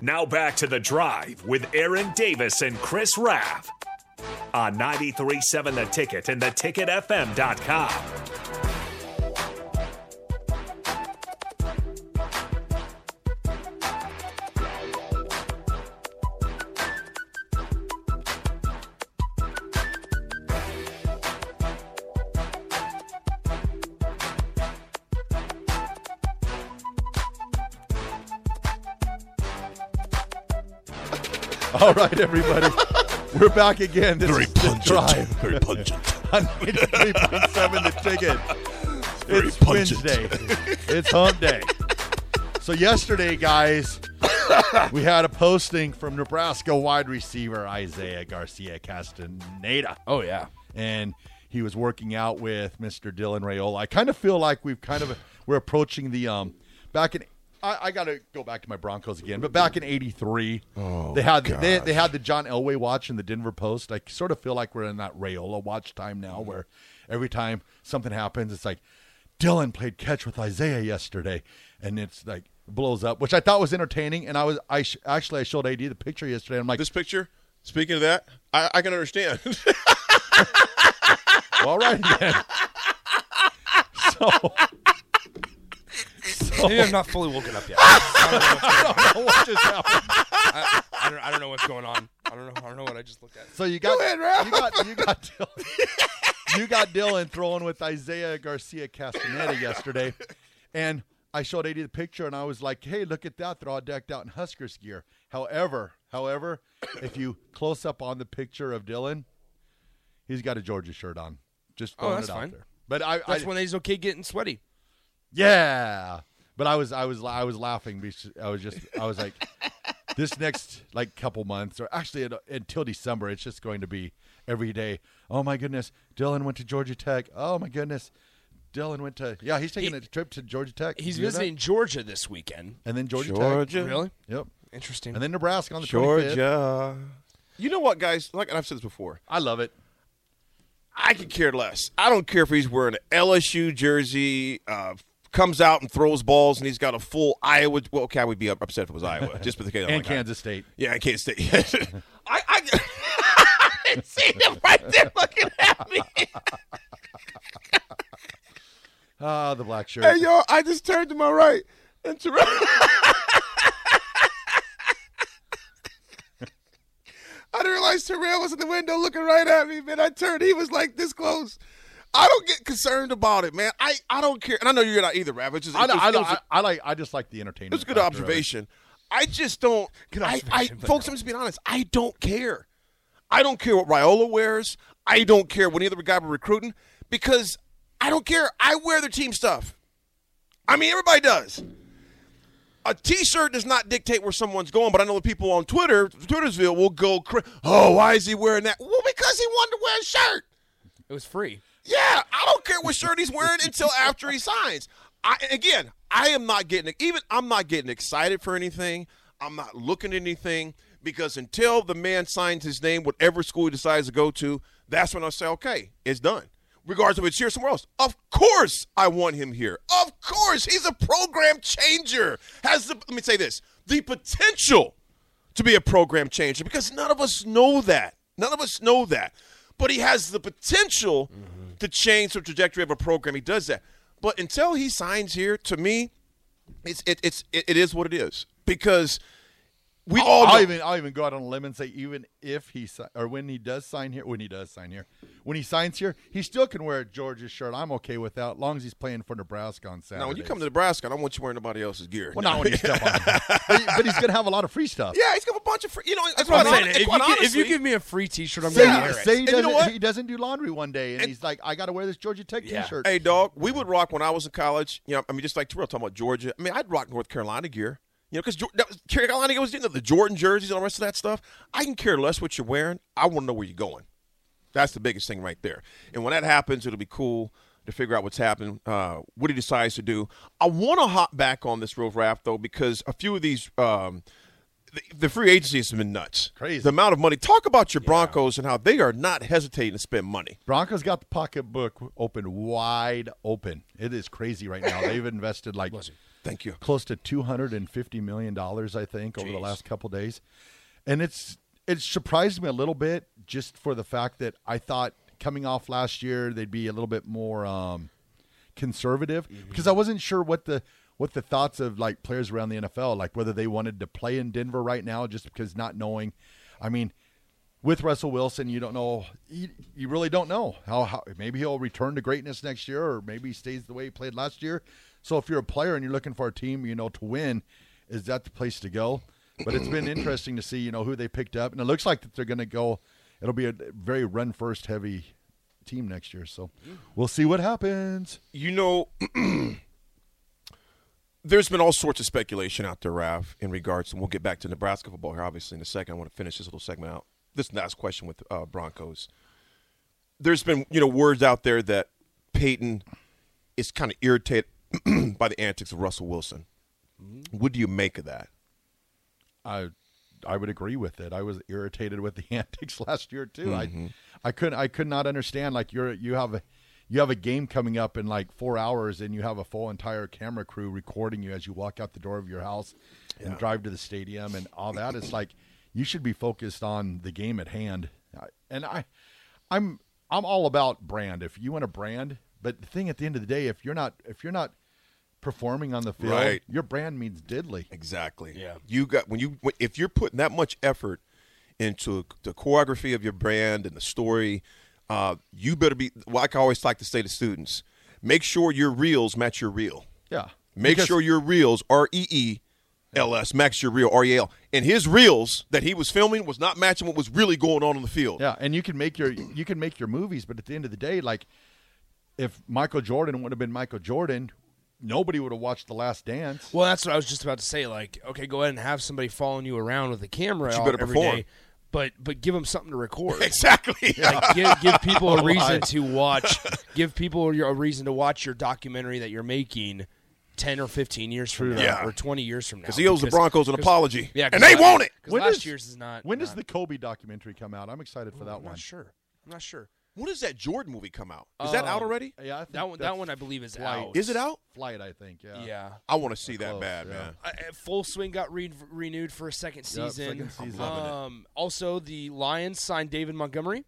Now back to the drive with Aaron Davis and Chris Raff on 937 The Ticket and theticketfm.com. All right, everybody. We're back again. This Very is the pungent. drive Very pungent. on 93.7 the ticket. Very It's pungent. Wednesday. It's hump day. So yesterday, guys, we had a posting from Nebraska wide receiver Isaiah Garcia Castaneda. Oh yeah. and he was working out with Mr. Dylan Raiola. I kind of feel like we've kind of we're approaching the um back in. I, I got to go back to my Broncos again, but back in '83, they had they, they had the John Elway watch in the Denver Post. I sort of feel like we're in that Raiola watch time now, mm-hmm. where every time something happens, it's like Dylan played catch with Isaiah yesterday, and it's like blows up, which I thought was entertaining. And I was I sh- actually I showed AD the picture yesterday. I'm like, This picture, speaking of that, I, I can understand. Well, all right then. so, Maybe I'm not fully woken up yet. I don't know what's going on. what just happened? I, I don't, I don't know what's going on. I don't know. I don't know what I just looked at. So you got you got you got Dylan, you got Dylan throwing with Isaiah Garcia Castaneda yesterday, and I showed AD the picture, and I was like, "Hey, look at that! They're all decked out in Huskers gear." However, however, if you close up on the picture of Dylan, he's got a Georgia shirt on. Just Oh, throwing that's it out fine. there. But I, That's I when he's okay getting sweaty. Yeah, but I was I was I was laughing because I was just I was like, this next like couple months or actually until December, it's just going to be every day. Oh my goodness, Dylan went to Georgia Tech. Oh my goodness, Dylan went to yeah he's taking He- a trip to Georgia Tech. He's You that? visiting Georgia this weekend. and then Georgia, Georgia. Tech. Really? Yep, Interesting. and then Nebraska on the 25th. Georgia. You know what, guys? Like I've said this before, I love it. I could care less. I don't care if he's wearing an LSU jersey, uh, comes out and throws balls, and he's got a full Iowa. Well, okay, I would be upset if it was Iowa, just because. And Kansas State. Yeah, I can't stay. I, I, I see him right there looking at me. Ah, the black shirt. Hey, yo, I just turned to my right, and Terrell. I didn't realize Terrell was in the window looking right at me, man. I turned, he was like this close. I don't get concerned about it, man. I, I don't care, and I know you're not either, Rav. It's just, I, it was- I, it was a- I, I like I just like the entertainment. It's a good factor of it. observation. I just don't. Good I, I, folks. I'm just being honest. I don't care. I don't care what Raiola wears. I don't care what any other guy we're recruiting because I don't care. I wear their team stuff. I mean, everybody does. A T-shirt does not dictate where someone's going, but I know the people on Twitter, Twittersville, will go, cra- "Oh, why is he wearing that?" Well, because he wanted to wear a shirt. it was free. Yeah, I don't care what shirt he's wearing until after he signs. I again, I am not getting even. I'm not getting excited for anything. I'm not looking at anything because until the man signs his name, whatever school he decides to go to, that's when I say, okay, it's done. Regardless of it's here somewhere else. Of course, I want him here. Of course, he's a program changer. Has the let me say this: the potential to be a program changer because none of us know that. None of us know that. But he has the potential mm-hmm. To change the trajectory of a program. He does that. But until he signs here, to me, it's it, it's it, it is what it is because we all. I'll even I'll even go out on a limb and say even if he si- or when he does sign here, when he does sign here, when he signs here, he still can wear a Georgia shirt. I'm okay with that, as long as he's playing for Nebraska on Saturday. now, when you come to Nebraska, I don't want you wearing nobody else's gear. well, not when you step on, him. but, but he's gonna have a lot of free stuff. yeah, he's got a bunch of free. You know, That's what I'm saying. hon- If you, quite gi- if you give me a free T-shirt, I'm Say, gonna wear it. say he And you know doesn't what? he doesn't do laundry one day, and, And- he's like, I got to wear this Georgia Tech Yeah. T-shirt. Hey, dog, we would rock when I was in college. You know, I mean, just like Terrell talking about Georgia. I mean, I'd rock North Carolina gear. You know, because Carolina was know, the Jordan jerseys and all the rest of that stuff. I can care less what you're wearing. I want to know where you're going. That's the biggest thing right there. And when that happens, it'll be cool to figure out what's happening, uh, what he decides to do. I want to hop back on this real rap though, because a few of these um, the, the free agency has been nuts. Crazy. The amount of money. Talk about your Broncos and how they are not hesitating to spend money. Broncos got the pocketbook open wide open. It is crazy right now. They've invested like Thank you. close to two hundred and fifty million dollars, I think, over the last couple days, and it's it surprised me a little bit just for the fact that I thought coming off last year they'd be a little bit more um, conservative because I wasn't sure what the what the thoughts of like players around the NFL like whether they wanted to play in Denver right now just because not knowing. I mean, with Russell Wilson, you don't know. You, you really don't know how, how. Maybe he'll return to greatness next year, or maybe he stays the way he played last year. So if you're a player and you're looking for a team, you know, to win, is that the place to go? But it's been interesting to see, you know, who they picked up, and it looks like that they're going to go. It'll be a very run first heavy team next year. So we'll see what happens. You know, there's been all sorts of speculation out there, Rav, in regards, and we'll get back to Nebraska football here, obviously, in a second. I want to finish this little segment out. This last question with uh, Broncos. There's been, you know, words out there that Payton is kind of irritated by the antics of Russell Wilson. What do you make of that? I I would agree with it. I was irritated with the antics last year too. I I couldn't I could not understand like you're you have a you have a game coming up in like four hours and you have a full entire camera crew recording you as you walk out the door of your house and drive to the stadium and all that. It's like you should be focused on the game at hand. Uh, and I I'm I'm all about brand. If you want a brand, but the thing at the end of the day, if you're not if you're not performing on the field, Right. your brand means diddly. Exactly. Yeah. You got when you if you're putting that much effort into the choreography of your brand and the story, uh, you better be. Like I always like to say to students, make sure your reels match your reel. Yeah. Make Because- sure your reels R E E L S match your reel R E L. And his reels that he was filming was not matching what was really going on on the field. Yeah, and you can make your you can make your movies, but at the end of the day, like if Michael Jordan would have been Michael Jordan, nobody would have watched The Last Dance. Well, that's what I was just about to say. Like, okay, go ahead and have somebody following you around with a camera you all- better every perform. day, but but give them something to record. Exactly. Like, give, give people a reason to watch. Give people your- a reason to watch your documentary that you're making. 10 or 15 years from now Yeah. or 20 years from now Because he owes the Broncos an apology. yeah and they want it. because When last does- year's is not When does the Kobe documentary come out? I'm excited for that I'm one. not sure i'm not sure When does that Jordan movie come out? Is that out Um, already? Yeah, I think that one that that's one i believe is Flight. out Is it out? Flight, I think. Yeah. yeah I want to see that close, bad, yeah. man. Uh, uh, Full Swing got re- renewed for a second Yep, season. second season. I'm loving it. Um, also, the Lions signed David Montgomery.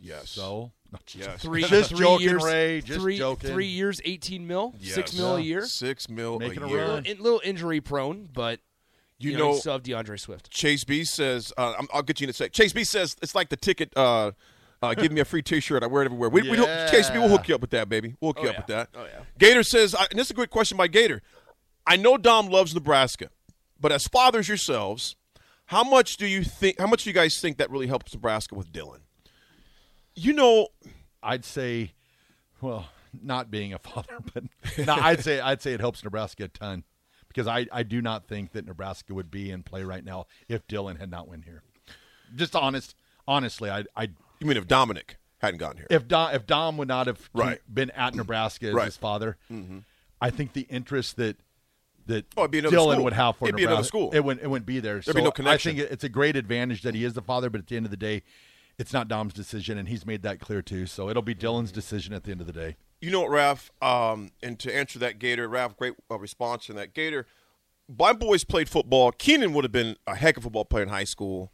Yes. So Yes. Three, Just three joking, years, Ray, just three, joking. Three years, eighteen mil, six Yes. mil a Yeah. year. Six mil Making a a year. run. Little, in- little injury prone, but You you, know, know- you still have D'Andre Swift. Chase B says, uh, I'm- I'll get you in a sec. Chase B says it's like the ticket. Uh, uh, give me a free T-shirt. I wear it everywhere. We, we hook, Chase B, we'll hook you up with that, baby. We'll hook Oh, you up yeah. with that. Oh, yeah. Gator says, I, and this is a great question by Gator. I know Dom loves Nebraska, but as fathers yourselves, how much do you think? How much do you guys think that really helps Nebraska with Dylan? You know, I'd say, well, not being a father, but no, I'd say I'd say it helps Nebraska a ton because I, I do not think that Nebraska would be in play right now if Dylan had not went here. Just honest, honestly, I I you mean if Dominic hadn't gotten here? if Dom if Dom would not have Right. been at Nebraska as Right. his father, I think the interest that that Oh, it'd be another Dylan would have for It'd be school. it wouldn't it wouldn't be there. There'd be no connection. I think it's a great advantage that he is the father, but at the end of the day, it's not Dom's decision, and he's made that clear too. So it'll be Dylan's decision at the end of the day. You know what, Ralph? Um, and to answer that, Gator, Ralph, great uh, response in that. Gator, my boys played football. Keenan would have been a heck of a football player in high school.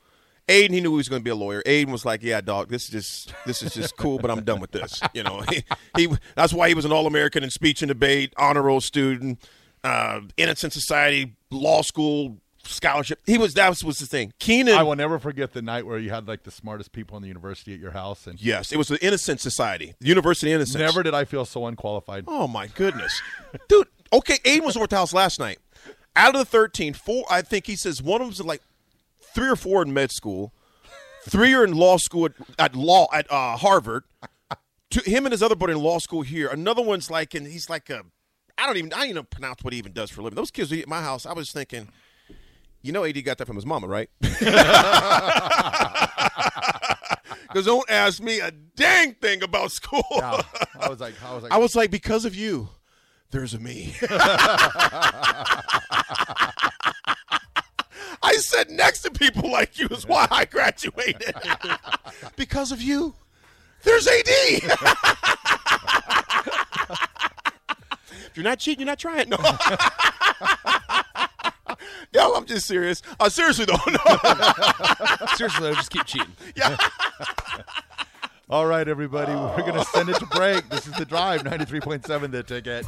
Aiden, he knew he was going to be a lawyer. Aiden was like, "Yeah, dog, this is just this is just cool, but I'm done with this." You know, he, he that's why he was an All American in speech and debate, honor roll student, uh, Innocent Society, law school scholarship. He was that was, was the thing. Keenan, I will never forget the night where you had like the smartest people in the university at your house, and yes, it was the Innocent Society, the University Innocence. never did I feel so unqualified. Oh my goodness, dude. Okay, Aiden was over at the house last night. Out of the thirteen, four I think he says one of them's like three or four in med school, three are in law school at, at law at uh, Harvard. To him and his other buddy in law school here. Another one's like, and he's like a, I don't even I don't even pronounce what he even does for a living. Those kids at my house. I was thinking, you know, Ad got that from his mama, right? Because don't ask me a dang thing about school. Yeah. I was like, I was like, I was like, because of you, there's a me. I sit next to people like you is why I graduated. because of you, there's AD. if you're not cheating, you're not trying. No. Yo, I'm just serious. Uh, seriously though, no. Seriously, though, just keep cheating. yeah. All right, everybody, we're going to send it to break. This is the drive, 93.7 the ticket.